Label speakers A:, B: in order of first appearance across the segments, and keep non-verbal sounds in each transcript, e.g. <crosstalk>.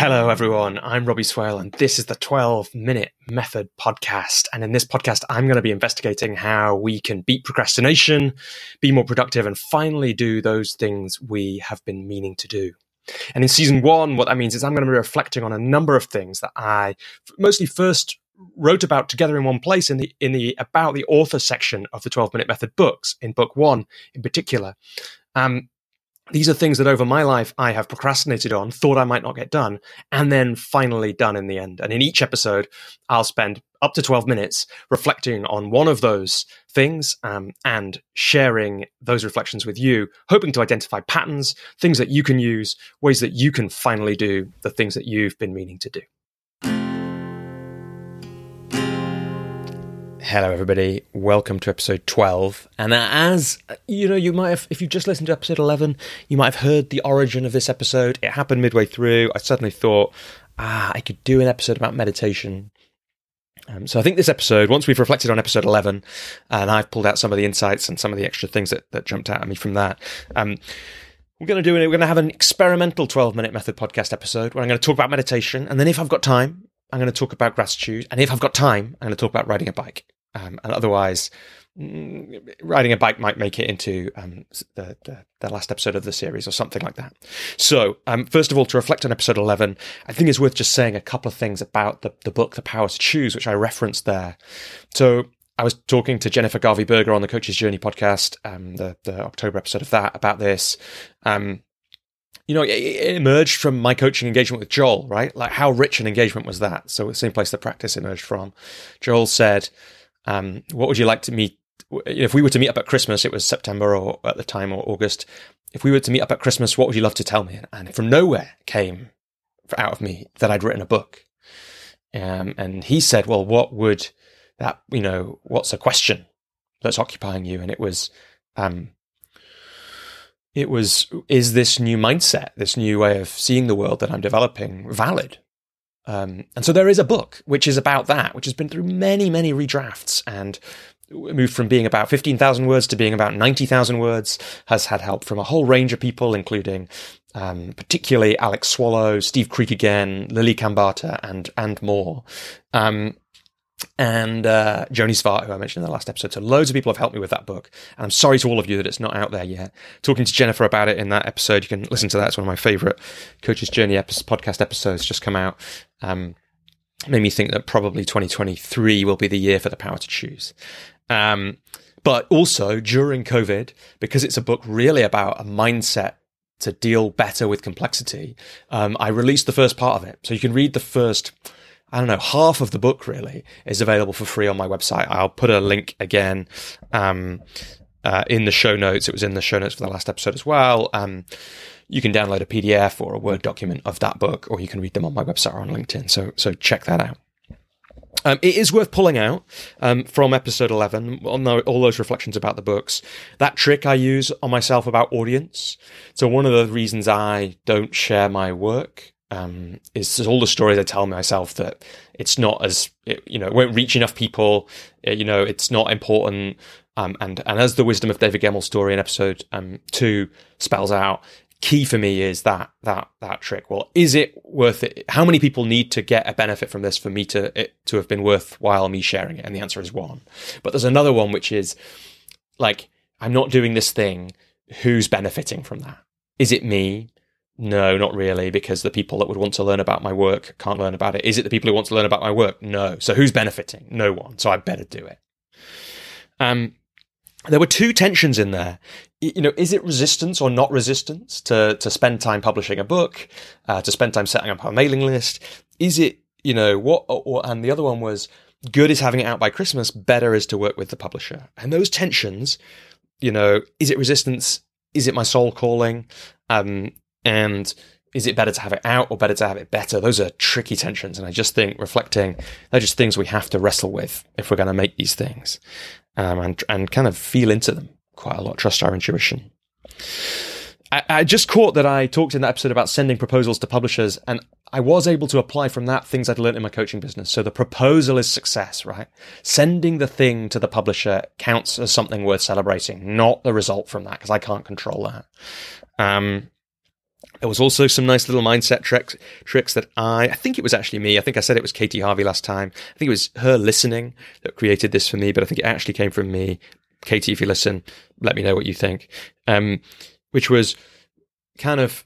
A: Hello, everyone. I'm Robbie Swale, and this is the 12 Minute Method Podcast. And in this podcast, I'm going to be investigating how we can beat procrastination, be more productive, and finally do those things we have been meaning to do. And in season one, what that means is I'm going to be reflecting on a number of things that I mostly first wrote about together in one place in the in the about the author section of the 12 minute method books in book one in particular um, these are things that over my life I have procrastinated on, thought I might not get done, and then finally done in the end. And in each episode, I'll spend up to 12 minutes reflecting on one of those things um, and sharing those reflections with you, hoping to identify patterns, things that you can use, ways that you can finally do the things that you've been meaning to do. Hello, everybody. Welcome to episode 12. And as you know, you might have, if you just listened to episode 11, you might have heard the origin of this episode. It happened midway through. I suddenly thought, ah, I could do an episode about meditation. Um, so I think this episode, once we've reflected on episode 11, and I've pulled out some of the insights and some of the extra things that, that jumped out at me from that, um, we're going to do it. We're going to have an experimental 12 minute method podcast episode where I'm going to talk about meditation. And then if I've got time, I'm going to talk about gratitude. And if I've got time, I'm going to talk about riding a bike. Um, and otherwise, mm, riding a bike might make it into um, the, the, the, last episode of the series or something like that. So, um, first of all, to reflect on episode 11, I think it's worth just saying a couple of things about the, the book, The Power to Choose, which I referenced there. So, I was talking to Jennifer Garvey Berger on the Coach's Journey podcast, um, the, the October episode of that, about this. Um, you know, it, it, emerged from my coaching engagement with Joel, right? Like, how rich an engagement was that? So, the same place the practice emerged from. Joel said, um, what would you like to meet? If we were to meet up at Christmas, it was September or at the time or August. If we were to meet up at Christmas, what would you love to tell me? And from nowhere came out of me that I'd written a book. Um, and he said, well, what would that, you know, what's a question that's occupying you? And it was, um, it was, is this new mindset, this new way of seeing the world that I'm developing valid? Um, and so there is a book which is about that, which has been through many, many redrafts and moved from being about 15,000 words to being about 90,000 words, has had help from a whole range of people, including um, particularly Alex Swallow, Steve Creek again, Lily Kambata, and, and more. Um, and uh, Joni Svart, who I mentioned in the last episode. So loads of people have helped me with that book. And I'm sorry to all of you that it's not out there yet. Talking to Jennifer about it in that episode, you can listen to that. It's one of my favorite Coach's Journey episode, podcast episodes just come out. Um, made me think that probably 2023 will be the year for the power to choose. Um, but also during COVID, because it's a book really about a mindset to deal better with complexity, um, I released the first part of it. So you can read the first I don't know, half of the book really is available for free on my website. I'll put a link again um, uh, in the show notes. It was in the show notes for the last episode as well. Um, you can download a PDF or a Word document of that book, or you can read them on my website or on LinkedIn. So, so check that out. Um, it is worth pulling out um, from episode 11, on all those reflections about the books. That trick I use on myself about audience. So, one of the reasons I don't share my work um, is all the stories I tell myself that it's not as it, you know it won't reach enough people. It, you know, it's not important. Um, and and as the wisdom of David Gemmell's story in episode um, two spells out, key for me is that that that trick. Well, is it worth it? How many people need to get a benefit from this for me to it to have been worthwhile me sharing it? And the answer is one. But there's another one which is like I'm not doing this thing. Who's benefiting from that? Is it me? No, not really, because the people that would want to learn about my work can't learn about it. Is it the people who want to learn about my work? No. So who's benefiting? No one. So I better do it. Um, there were two tensions in there. You know, is it resistance or not resistance to to spend time publishing a book, uh, to spend time setting up a mailing list? Is it you know what? Or, and the other one was good is having it out by Christmas. Better is to work with the publisher. And those tensions, you know, is it resistance? Is it my soul calling? Um, and is it better to have it out or better to have it better? Those are tricky tensions. And I just think reflecting, they're just things we have to wrestle with if we're going to make these things um, and, and kind of feel into them quite a lot, trust our intuition. I, I just caught that I talked in that episode about sending proposals to publishers and I was able to apply from that things I'd learned in my coaching business. So the proposal is success, right? Sending the thing to the publisher counts as something worth celebrating, not the result from that because I can't control that. Um, There was also some nice little mindset tricks, tricks that I, I think it was actually me. I think I said it was Katie Harvey last time. I think it was her listening that created this for me, but I think it actually came from me. Katie, if you listen, let me know what you think. Um, which was kind of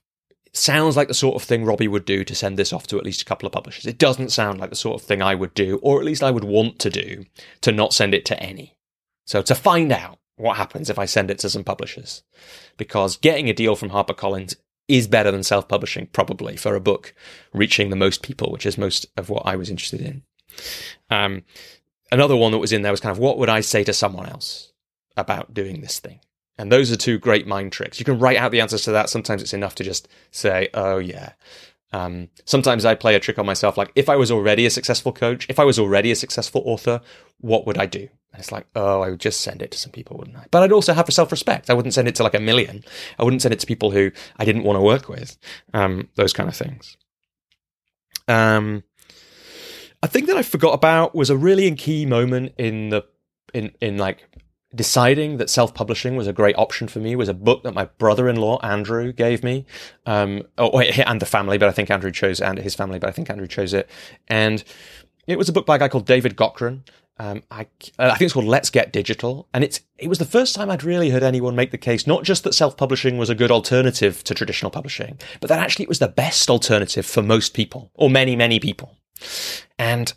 A: sounds like the sort of thing Robbie would do to send this off to at least a couple of publishers. It doesn't sound like the sort of thing I would do, or at least I would want to do, to not send it to any. So to find out what happens if I send it to some publishers, because getting a deal from HarperCollins is better than self-publishing, probably for a book reaching the most people, which is most of what I was interested in. Um, another one that was in there was kind of what would I say to someone else about doing this thing? And those are two great mind tricks. You can write out the answers to that. Sometimes it's enough to just say, oh, yeah. Um, sometimes I play a trick on myself. Like, if I was already a successful coach, if I was already a successful author, what would I do? And it's like, oh, I would just send it to some people, wouldn't I? But I'd also have a self respect. I wouldn't send it to like a million. I wouldn't send it to people who I didn't want to work with. Um, those kind of things. Um, I think that I forgot about was a really key moment in the in in like deciding that self-publishing was a great option for me was a book that my brother-in-law Andrew gave me, um, oh, <laughs> and the family, but I think Andrew chose and his family, but I think Andrew chose it, and it was a book by a guy called David Gaughran. Um, I, uh, I think it's called Let's Get Digital, and it's it was the first time I'd really heard anyone make the case not just that self-publishing was a good alternative to traditional publishing, but that actually it was the best alternative for most people, or many many people. And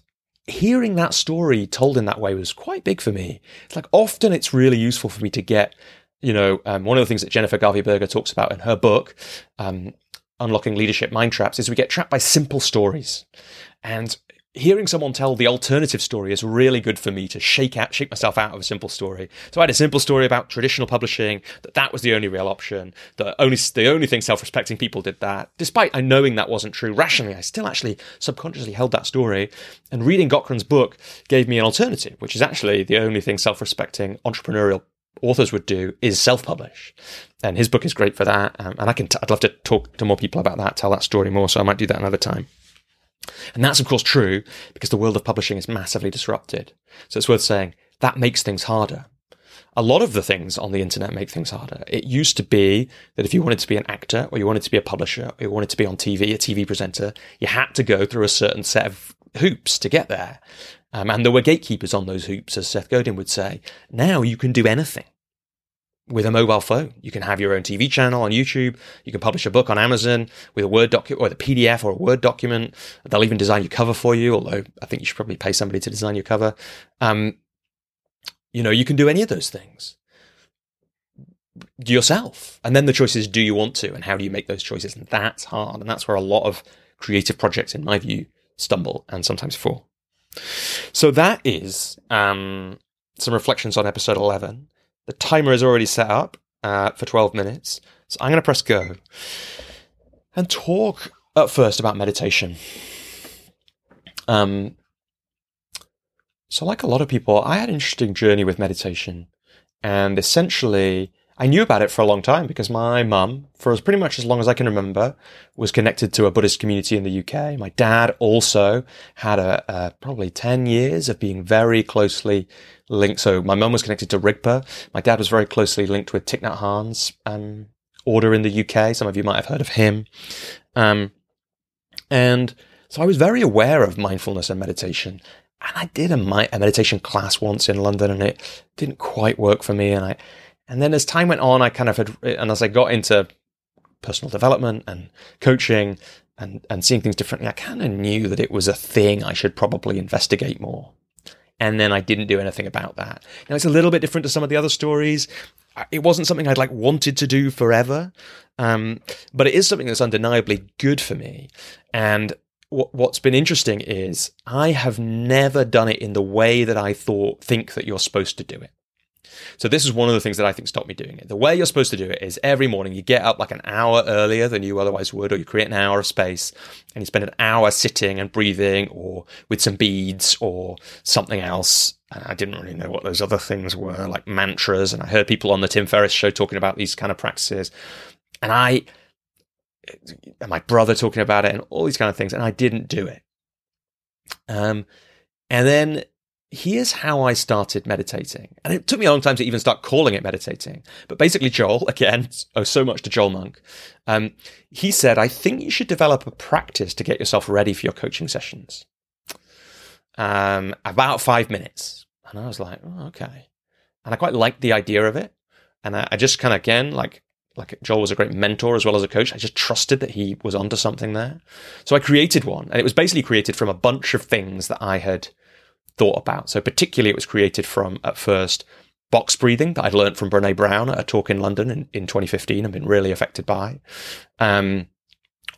A: hearing that story told in that way was quite big for me. It's like often it's really useful for me to get, you know, um, one of the things that Jennifer Garvey Berger talks about in her book, um, Unlocking Leadership Mind Traps, is we get trapped by simple stories. And hearing someone tell the alternative story is really good for me to shake out, shake myself out of a simple story. So I had a simple story about traditional publishing that that was the only real option. The only the only thing self-respecting people did that. Despite I knowing that wasn't true rationally, I still actually subconsciously held that story. And reading Gaughran's book gave me an alternative, which is actually the only thing self-respecting entrepreneurial authors would do is self-publish. And his book is great for that. Um, and I can, t- I'd love to talk to more people about that, tell that story more. So I might do that another time. And that's, of course, true because the world of publishing is massively disrupted. So it's worth saying that makes things harder. A lot of the things on the internet make things harder. It used to be that if you wanted to be an actor or you wanted to be a publisher or you wanted to be on TV, a TV presenter, you had to go through a certain set of hoops to get there. Um, and there were gatekeepers on those hoops, as Seth Godin would say. Now you can do anything with a mobile phone. You can have your own TV channel on YouTube. You can publish a book on Amazon with a Word document or the PDF or a Word document. They'll even design your cover for you, although I think you should probably pay somebody to design your cover. Um, you know, you can do any of those things yourself. And then the choice is, do you want to? And how do you make those choices? And that's hard. And that's where a lot of creative projects, in my view, stumble and sometimes fall. So that is um, some reflections on episode 11. The timer is already set up uh, for 12 minutes. So I'm going to press go and talk at first about meditation. Um, so, like a lot of people, I had an interesting journey with meditation. And essentially, I knew about it for a long time because my mum, for as pretty much as long as I can remember, was connected to a Buddhist community in the UK. My dad also had a, a probably 10 years of being very closely linked. So my mum was connected to Rigpa. My dad was very closely linked with Thich Nhat Hanh's um, order in the UK. Some of you might have heard of him. Um, and so I was very aware of mindfulness and meditation. And I did a, a meditation class once in London and it didn't quite work for me. And I, and then as time went on, I kind of had, and as I got into personal development and coaching and, and seeing things differently, I kind of knew that it was a thing I should probably investigate more. And then I didn't do anything about that. Now it's a little bit different to some of the other stories. It wasn't something I'd like wanted to do forever. Um, but it is something that's undeniably good for me. And what's been interesting is I have never done it in the way that I thought, think that you're supposed to do it. So this is one of the things that I think stopped me doing it. The way you're supposed to do it is every morning you get up like an hour earlier than you otherwise would, or you create an hour of space and you spend an hour sitting and breathing or with some beads or something else. I didn't really know what those other things were, like mantras. And I heard people on the Tim Ferriss show talking about these kind of practices. And I, and my brother talking about it and all these kind of things. And I didn't do it. Um, and then here's how I started meditating. And it took me a long time to even start calling it meditating. But basically, Joel, <laughs> again, oh, so much to Joel Monk, um, he said, I think you should develop a practice to get yourself ready for your coaching sessions. Um, about five minutes. And I was like, oh, okay. And I quite liked the idea of it. And I, I just kind of, again, like, like Joel was a great mentor as well as a coach. I just trusted that he was onto something there. So I created one and it was basically created from a bunch of things that I had thought about. So particularly it was created from at first box breathing that I'd learned from Brene Brown at a talk in London in, in 2015 and been really affected by. Um,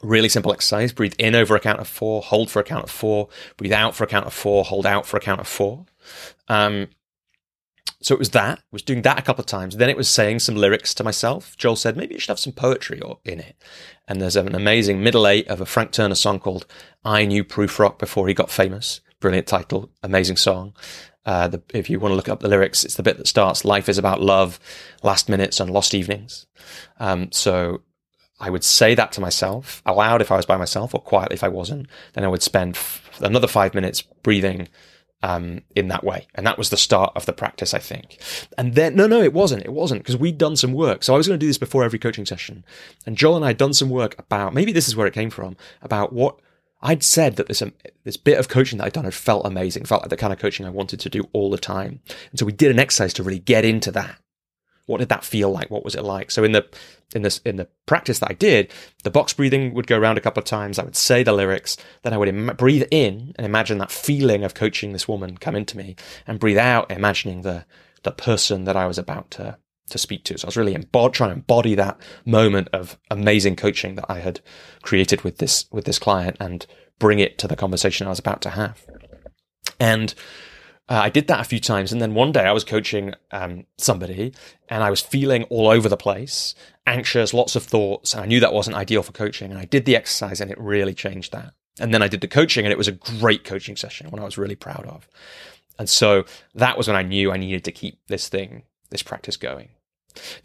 A: really simple exercise. Breathe in over a count of four, hold for a count of four, breathe out for a count of four, hold out for a count of four. Um, so it was that, was doing that a couple of times. Then it was saying some lyrics to myself. Joel said, maybe you should have some poetry in it. And there's an amazing middle eight of a Frank Turner song called I Knew Prufrock Before He Got Famous brilliant title, amazing song. Uh, the, if you want to look up the lyrics, it's the bit that starts, life is about love, last minutes and lost evenings. Um, so I would say that to myself aloud if I was by myself or quietly if I wasn't. Then I would spend f- another five minutes breathing um, in that way. And that was the start of the practice, I think. And then, no, no, it wasn't. It wasn't because we'd done some work. So I was going to do this before every coaching session. And Joel and I had done some work about, maybe this is where it came from, about what I'd said that this um, this bit of coaching that I'd done had felt amazing, felt like the kind of coaching I wanted to do all the time. And so we did an exercise to really get into that. What did that feel like? What was it like? So in the in this in the practice that I did, the box breathing would go around a couple of times. I would say the lyrics, then I would Im- breathe in and imagine that feeling of coaching this woman come into me, and breathe out, imagining the the person that I was about to to speak to. So I was really embod- trying to embody that moment of amazing coaching that I had created with this with this client and bring it to the conversation I was about to have. And uh, I did that a few times, and then one day I was coaching um, somebody, and I was feeling all over the place, anxious, lots of thoughts, and I knew that wasn't ideal for coaching. And I did the exercise, and it really changed that. And then I did the coaching, and it was a great coaching session, one I was really proud of. And so that was when I knew I needed to keep this thing, this practice going.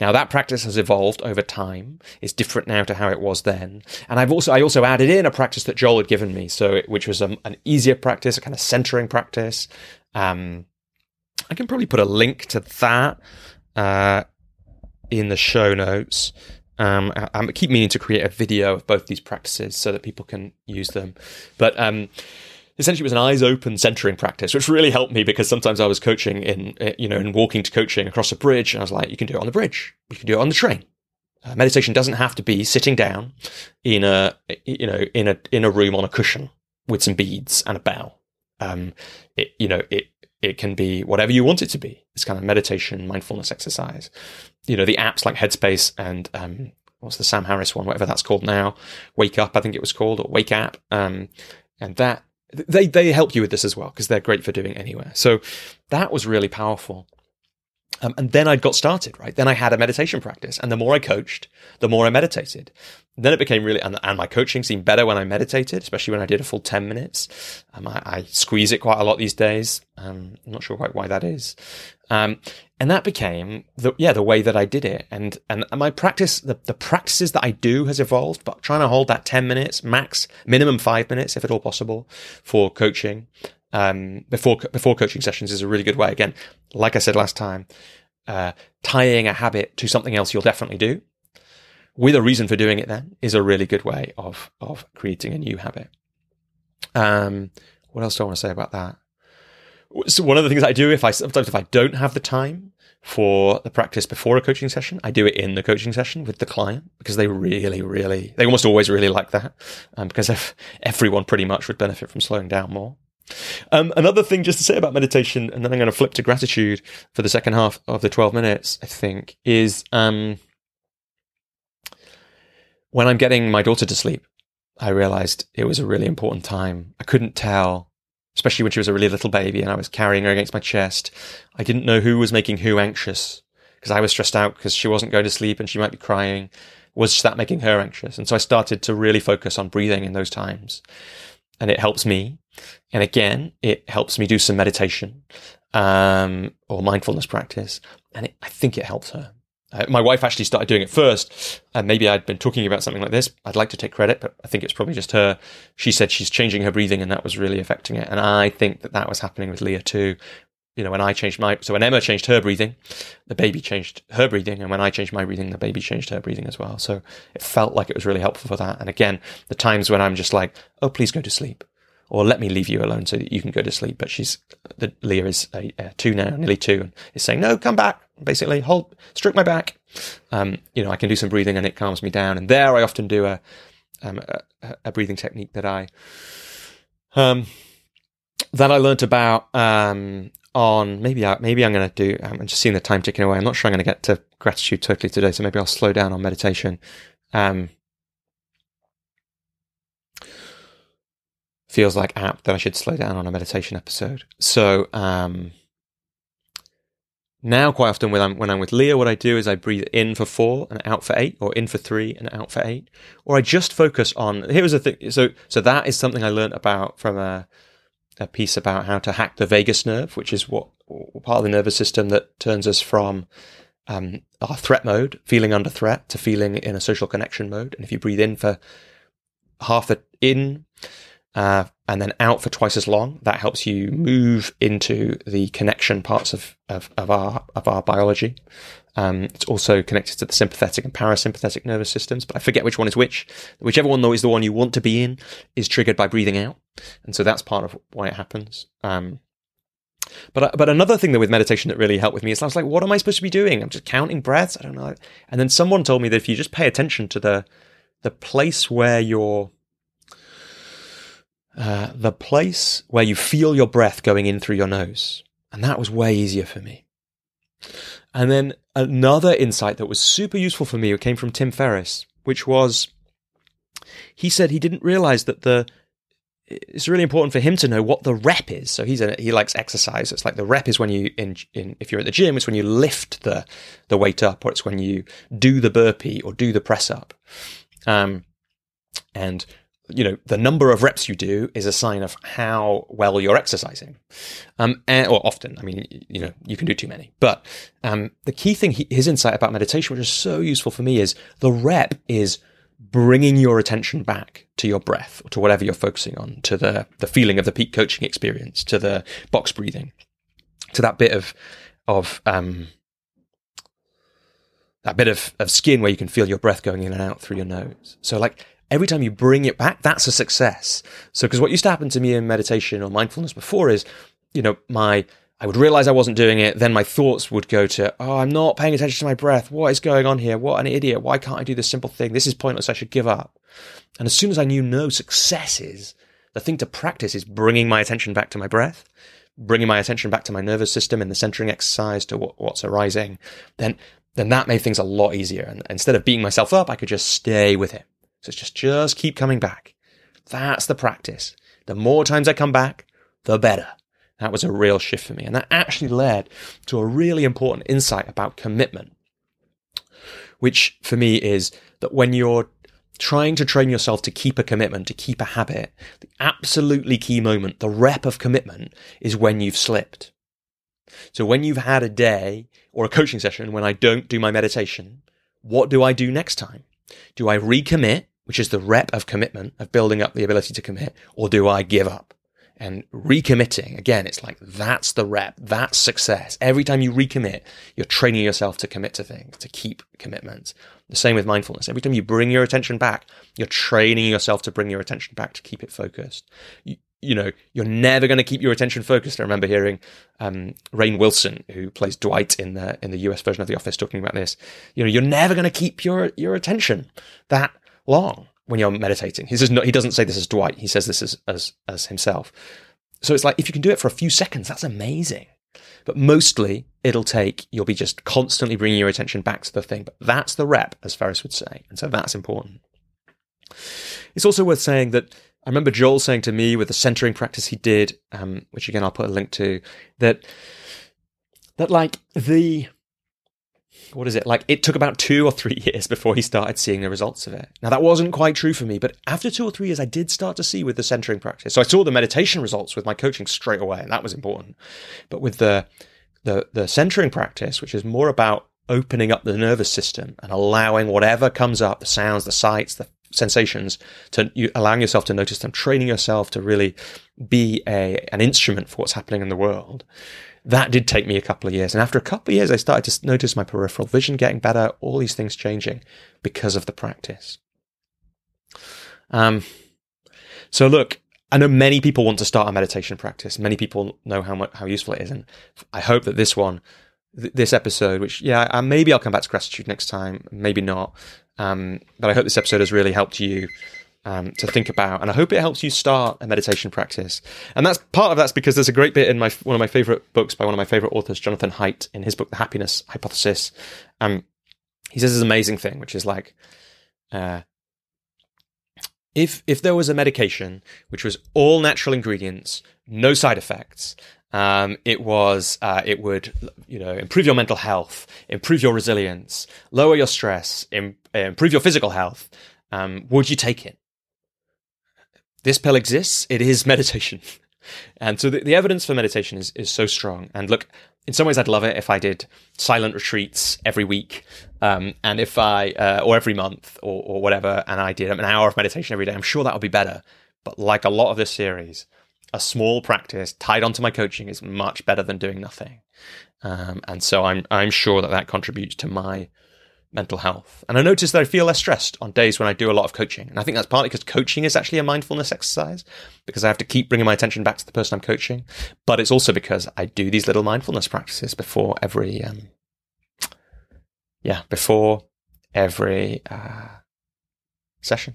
A: Now that practice has evolved over time. It's different now to how it was then. And I've also, I also added in a practice that Joel had given me. So, which was a, an easier practice, a kind of centering practice. Um, I can probably put a link to that, uh, in the show notes. Um, I, I, keep meaning to create a video of both these practices so that people can use them. But, um, essentially it was an eyes open centering practice, which really helped me because sometimes I was coaching in, eh, you know, in walking to coaching across a bridge. And I was like, you can do it on the bridge. You can do it on the train. Uh, meditation doesn't have to be sitting down in a, you know, in a, in a room on a cushion with some beads and a bell. Um, it, you know, it, it can be whatever you want it to be. It's kind of meditation, mindfulness exercise. You know, the apps like Headspace and, um, what's the Sam Harris one, whatever that's called now, Wake Up, I think it was called, or Wake App. Um, and that they they help you with this as well because they're great for doing anywhere. So that was really powerful. Um, and then I'd got started, right? Then I had a meditation practice. And the more I coached, the more I meditated. Then it became really, and, and, my coaching seemed better when I meditated, especially when I did a full 10 minutes. Um, I, I, squeeze it quite a lot these days. Um, I'm not sure quite why that is. Um, and that became the, yeah, the way that I did it. And, and my practice, the, the practices that I do has evolved, but trying to hold that 10 minutes max, minimum five minutes, if at all possible for coaching um, before before coaching sessions is a really good way. Again, like I said last time, uh, tying a habit to something else you'll definitely do with a reason for doing it then is a really good way of of creating a new habit. Um, what else do I want to say about that? So one of the things I do if I sometimes if I don't have the time for the practice before a coaching session, I do it in the coaching session with the client because they really, really, they almost always really like that um, because everyone pretty much would benefit from slowing down more. Um, another thing just to say about meditation, and then I'm going to flip to gratitude for the second half of the 12 minutes, I think, is um, when I'm getting my daughter to sleep, I realized it was a really important time. I couldn't tell, especially when she was a really little baby and I was carrying her against my chest. I didn't know who was making who anxious because I was stressed out because she wasn't going to sleep and she might be crying. Was that making her anxious? And so I started to really focus on breathing in those times. And it helps me and again, it helps me do some meditation um, or mindfulness practice. And it, I think it helps her. Uh, my wife actually started doing it first, and maybe I'd been talking about something like this. I'd like to take credit, but I think it's probably just her. She said she's changing her breathing, and that was really affecting it. And I think that that was happening with Leah too. You know, when I changed my, so when Emma changed her breathing, the baby changed her breathing, and when I changed my breathing, the baby changed her breathing as well. So it felt like it was really helpful for that. And again, the times when I'm just like, "Oh, please go to sleep," or let me leave you alone so that you can go to sleep. But she's the Leah is a, a two now, nearly two, and is saying, "No, come back." Basically, hold, stroke my back. Um, you know, I can do some breathing and it calms me down. And there, I often do a um, a, a, breathing technique that I um, that I learnt about um, on maybe I, maybe I'm going to do. I'm just seeing the time ticking away. I'm not sure I'm going to get to gratitude totally today, so maybe I'll slow down on meditation. Um, feels like apt that I should slow down on a meditation episode. So um, now, quite often when I'm when I'm with Leah, what I do is I breathe in for four and out for eight, or in for three and out for eight, or I just focus on. Here was the thing. So so that is something I learned about from a a piece about how to hack the vagus nerve, which is what part of the nervous system that turns us from um, our threat mode, feeling under threat, to feeling in a social connection mode. And if you breathe in for half a in uh, and then out for twice as long. That helps you move into the connection parts of, of, of our of our biology. Um, it's also connected to the sympathetic and parasympathetic nervous systems, but I forget which one is which. Whichever one though is the one you want to be in is triggered by breathing out, and so that's part of why it happens. Um, but but another thing that with meditation that really helped with me is I was like, what am I supposed to be doing? I'm just counting breaths. I don't know. And then someone told me that if you just pay attention to the the place where you're uh, the place where you feel your breath going in through your nose. And that was way easier for me. And then another insight that was super useful for me came from Tim Ferriss, which was he said he didn't realize that the it's really important for him to know what the rep is. So he's a, he likes exercise. It's like the rep is when you in, in if you're at the gym, it's when you lift the the weight up, or it's when you do the burpee or do the press up. Um, and you know, the number of reps you do is a sign of how well you're exercising. Um, and, or often, I mean, you know, you can do too many. But um, the key thing, he, his insight about meditation, which is so useful for me, is the rep is bringing your attention back to your breath or to whatever you're focusing on, to the the feeling of the peak coaching experience, to the box breathing, to that bit of of um, that bit of, of skin where you can feel your breath going in and out through your nose. So like every time you bring it back, that's a success. So, because what used to happen to me in meditation or mindfulness before is, you know, my, I would realize I wasn't doing it. Then my thoughts would go to, oh, I'm not paying attention to my breath. What is going on here? What an idiot. Why can't I do this simple thing? This is pointless. I should give up. And as soon as I knew no successes, the thing to practice is bringing my attention back to my breath, bringing my attention back to my nervous system in the centering exercise to what, what's arising. Then, then that made things a lot easier. And instead of beating myself up, I could just stay with it. So it's just, just keep coming back. That's the practice. The more times I come back, the better. That was a real shift for me. And that actually led to a really important insight about commitment, which for me is that when you're trying to train yourself to keep a commitment, to keep a habit, the absolutely key moment, the rep of commitment is when you've slipped. So when you've had a day or a coaching session when I don't do my meditation, what do I do next time? Do I recommit which is the rep of commitment, of building up the ability to commit, or do I give up? And recommitting, again, it's like that's the rep, that's success. Every time you recommit, you're training yourself to commit to things, to keep commitments. The same with mindfulness. Every time you bring your attention back, you're training yourself to bring your attention back to keep it focused. You, you know, you're never going to keep your attention focused. I remember hearing um, Rainn Wilson, who plays Dwight in the in the US version of The Office, talking about this. You know, you're never going to keep your your attention that long when you're meditating. He says no, he doesn't say this as Dwight. He says this as, as as himself. So it's like if you can do it for a few seconds, that's amazing. But mostly it'll take you'll be just constantly bringing your attention back to the thing. But that's the rep, as Ferriss would say, and so that's important. It's also worth saying that I remember Joel saying to me with the centering practice he did, um, which again I'll put a link to, that that like the what is it? Like it took about two or three <laughs> years before he started seeing the results of it. Now that wasn't quite true for me but after two or three years i did start to see with the centering practice. So i saw the meditation results with my coaching straight away and that was important. But with the the the centering practice which is more about opening up the nervous system and allowing whatever comes up, the sounds, the sights, the sensations, to you, allowing yourself to notice them, training yourself to really be a an instrument for what's happening in the world. That did take me a couple of years, and after a couple of years, I started to notice my peripheral vision getting better, all these things changing because of the practice. Um, so look, I know many people want to start a meditation practice. Many people know how much how useful it is, and I hope that this one, th- this episode, which yeah, maybe I'll come back to gratitude next time, maybe not. Um, but I hope this episode has really helped you um, to think about, and I hope it helps you start a meditation practice. And that's part of that's because there's a great bit in my one of my favorite books by one of my favorite authors, Jonathan Haidt, in his book The Happiness Hypothesis. Um, he says this amazing thing, which is like, uh, if if there was a medication which was all natural ingredients, no side effects, um, it was uh, it would you know improve your mental health, improve your resilience, lower your stress, Im- improve your physical health. Um, would you take it? This pill exists. It is <laughs> meditation, and so the, the evidence for meditation is is so strong. And look, in some ways, I'd love it if I did silent retreats every week, um, and if I uh, or every month or, or whatever, and I did an hour of meditation every day. I'm sure that would be better. But like a lot of this series, a small practice tied onto my coaching is much better than doing nothing. Um, and so I'm I'm sure that that contributes to my mental health. And I notice that I feel less stressed on days when I do a lot of coaching. And I think that's partly because coaching is actually a mindfulness exercise because I have to keep bringing my attention back to the person I'm coaching. But it's also because I do these little mindfulness practices before every, um, yeah, before every uh, session.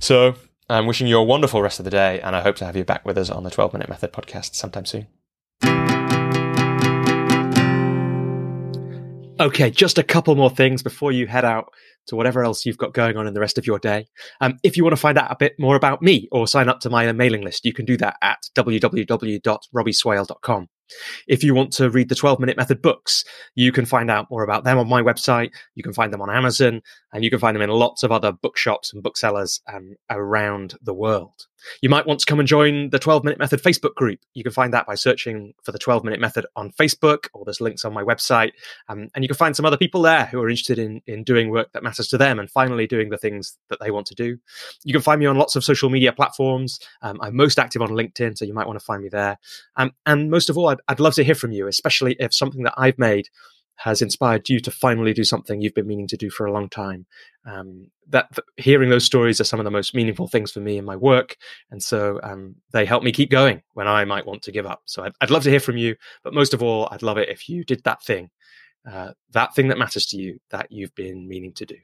A: So I'm wishing you a wonderful rest of the day, and I hope to have you back with us on the 12 Minute Method podcast sometime soon. Okay, just a couple more things before you head out to whatever else you've got going on in the rest of your day. Um, if you want to find out a bit more about me or sign up to my mailing list, you can do that at www.robbieswale.com. If you want to read the 12 minute method books, you can find out more about them on my website. You can find them on Amazon and you can find them in lots of other bookshops and booksellers um, around the world. You might want to come and join the 12 Minute Method Facebook group. You can find that by searching for the 12 Minute Method on Facebook, or there's links on my website. Um, and you can find some other people there who are interested in, in doing work that matters to them and finally doing the things that they want to do. You can find me on lots of social media platforms. Um, I'm most active on LinkedIn, so you might want to find me there. Um, and most of all, I'd, I'd love to hear from you, especially if something that I've made has inspired you to finally do something you've been meaning to do for a long time. Um, that th- hearing those stories are some of the most meaningful things for me in my work, and so um, they help me keep going when I might want to give up. So I'd, I'd, love to hear from you, but most of all, I'd love it if you did that thing, uh, that thing that matters to you that you've been meaning to do.